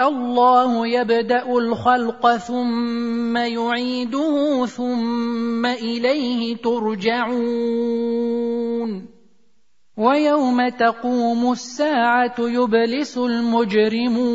الله يبدأ الخلق ثم يعيده ثم إليه ترجعون. ويوم تقوم الساعة يبلس المجرمون.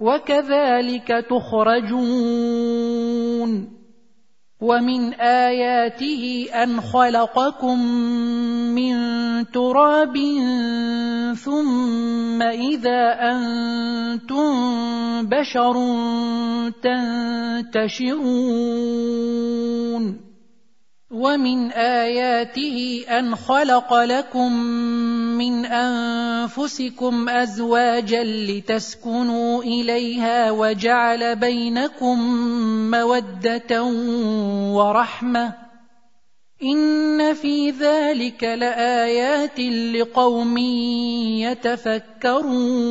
وكذلك تخرجون ومن آياته أن خلقكم من تراب ثم إذا أنتم بشر تنتشرون ومن اياته ان خلق لكم من انفسكم ازواجا لتسكنوا اليها وجعل بينكم موده ورحمه ان في ذلك لايات لقوم يتفكرون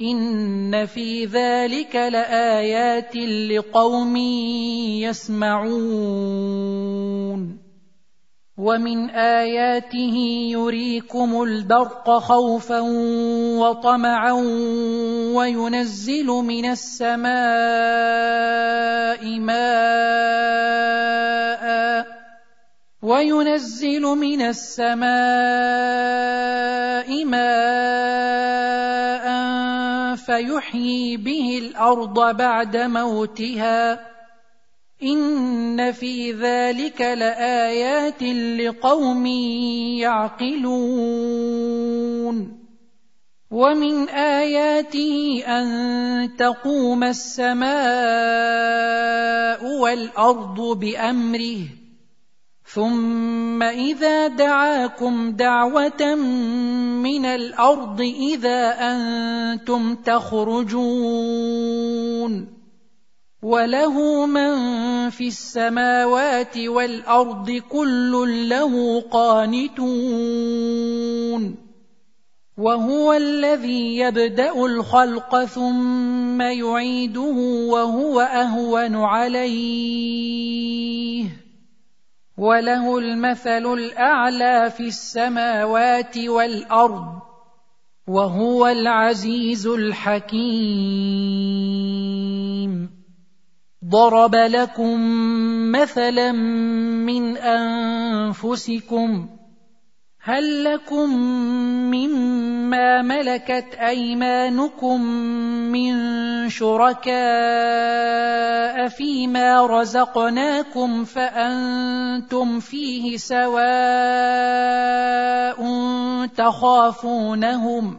ان في ذلك لايات لقوم يسمعون ومن اياته يريكم البرق خوفا وطمعا وينزل من السماء ماء وينزل من السماء ماء فيحيي به الأرض بعد موتها إن في ذلك لآيات لقوم يعقلون ومن آياته أن تقوم السماء والأرض بأمره ثم اذا دعاكم دعوه من الأرض اذا أنتم تخرجون وله من في السماوات والارض كل له قانتون وهو الذي يبدا الخلق ثم يعيده وهو اهون عليه وله المثل الأعلى في السماوات والأرض وهو العزيز الحكيم. ضرب لكم مثلا من أنفسكم هل لكم مما ملكت أيمانكم من شركاء فيما رزقناكم فأنتم فيه سواء تخافونهم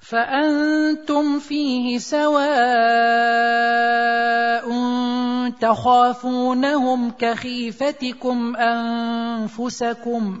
فأنتم فيه سواء تخافونهم كخيفتكم أنفسكم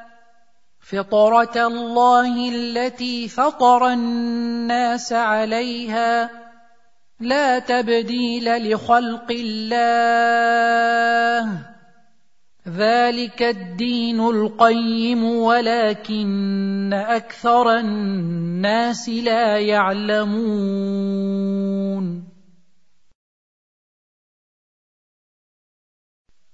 فطرة الله التي فطر الناس عليها لا تبديل لخلق الله. ذلك الدين القيم ولكن أكثر الناس لا يعلمون.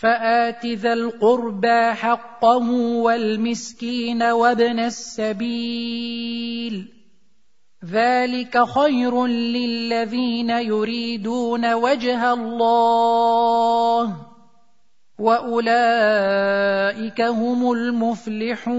فآت ذا القربى حقه والمسكين وابن السبيل. ذلك خير للذين يريدون وجه الله وأولئك هم المفلحون.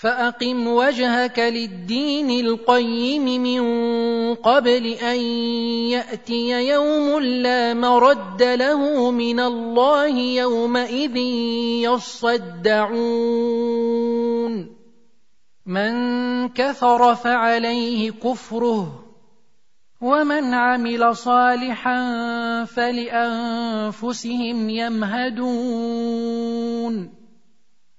فأقم وجهك للدين القيم من قبل أن يأتي يوم لا مرد له من الله يومئذ يصدعون. من كفر فعليه كفره ومن عمل صالحا فلأنفسهم يمهدون.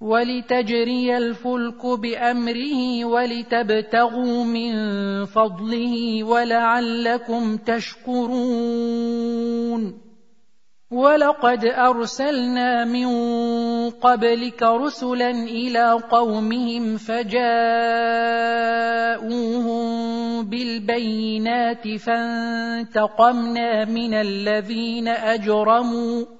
ولتجري الفلك بأمره ولتبتغوا من فضله ولعلكم تشكرون. ولقد أرسلنا من قبلك رسلا إلى قومهم فجاءوهم بالبينات فانتقمنا من الذين أجرموا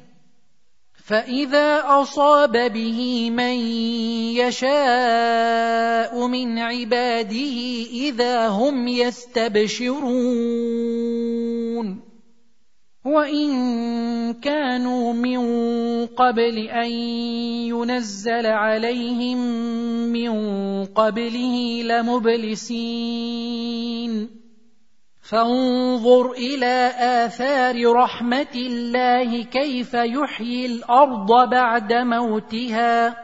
فاذا اصاب به من يشاء من عباده اذا هم يستبشرون وان كانوا من قبل ان ينزل عليهم من قبله لمبلسين فانظر إلى آثار رحمة الله كيف يحيي الأرض بعد موتها.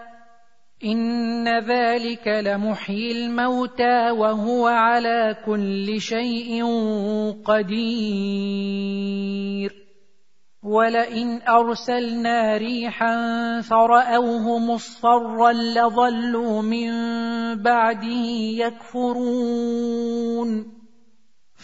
إن ذلك لمحيي الموتى وهو على كل شيء قدير. ولئن أرسلنا ريحا فراوه مصفرا لظلوا من بعده يكفرون.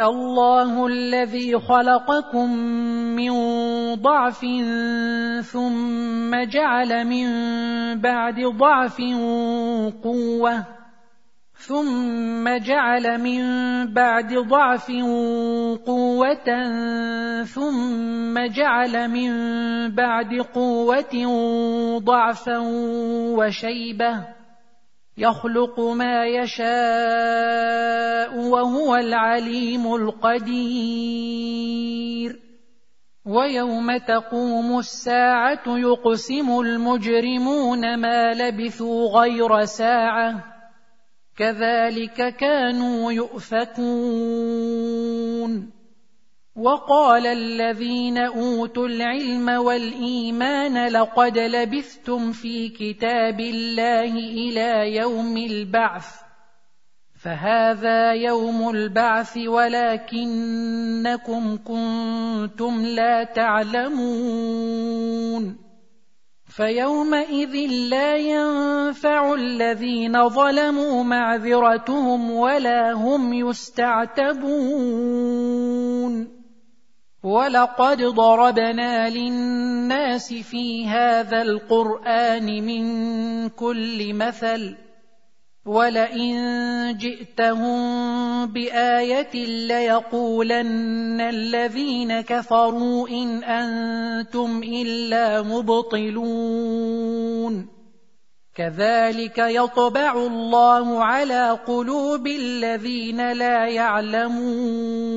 الله الذي خلقكم من ضعف ثم جعل من بعد ضعف قوة ثم جعل من بعد ضعف قوة ثم جعل من بعد قوة ضعفا وشيبة يخلق ما يشاء وهو العليم القدير. ويوم تقوم الساعة يقسم المجرمون ما لبثوا غير ساعة. كذلك كانوا يؤفكون. وقال الذين أوتوا العلم والإيمان لقد لبثتم في كتاب الله إلى يوم البعث فهذا يوم البعث ولكنكم كنتم لا تعلمون. فيومئذ لا ينفع الذين ظلموا معذرتهم ولا هم يستعتبون. ولقد ضربنا للناس في هذا القران من كل مثل ولئن جئتهم بايه ليقولن الذين كفروا ان أنتم الا مبطلون كذلك يطبع الله على قلوب الذين لا يعلمون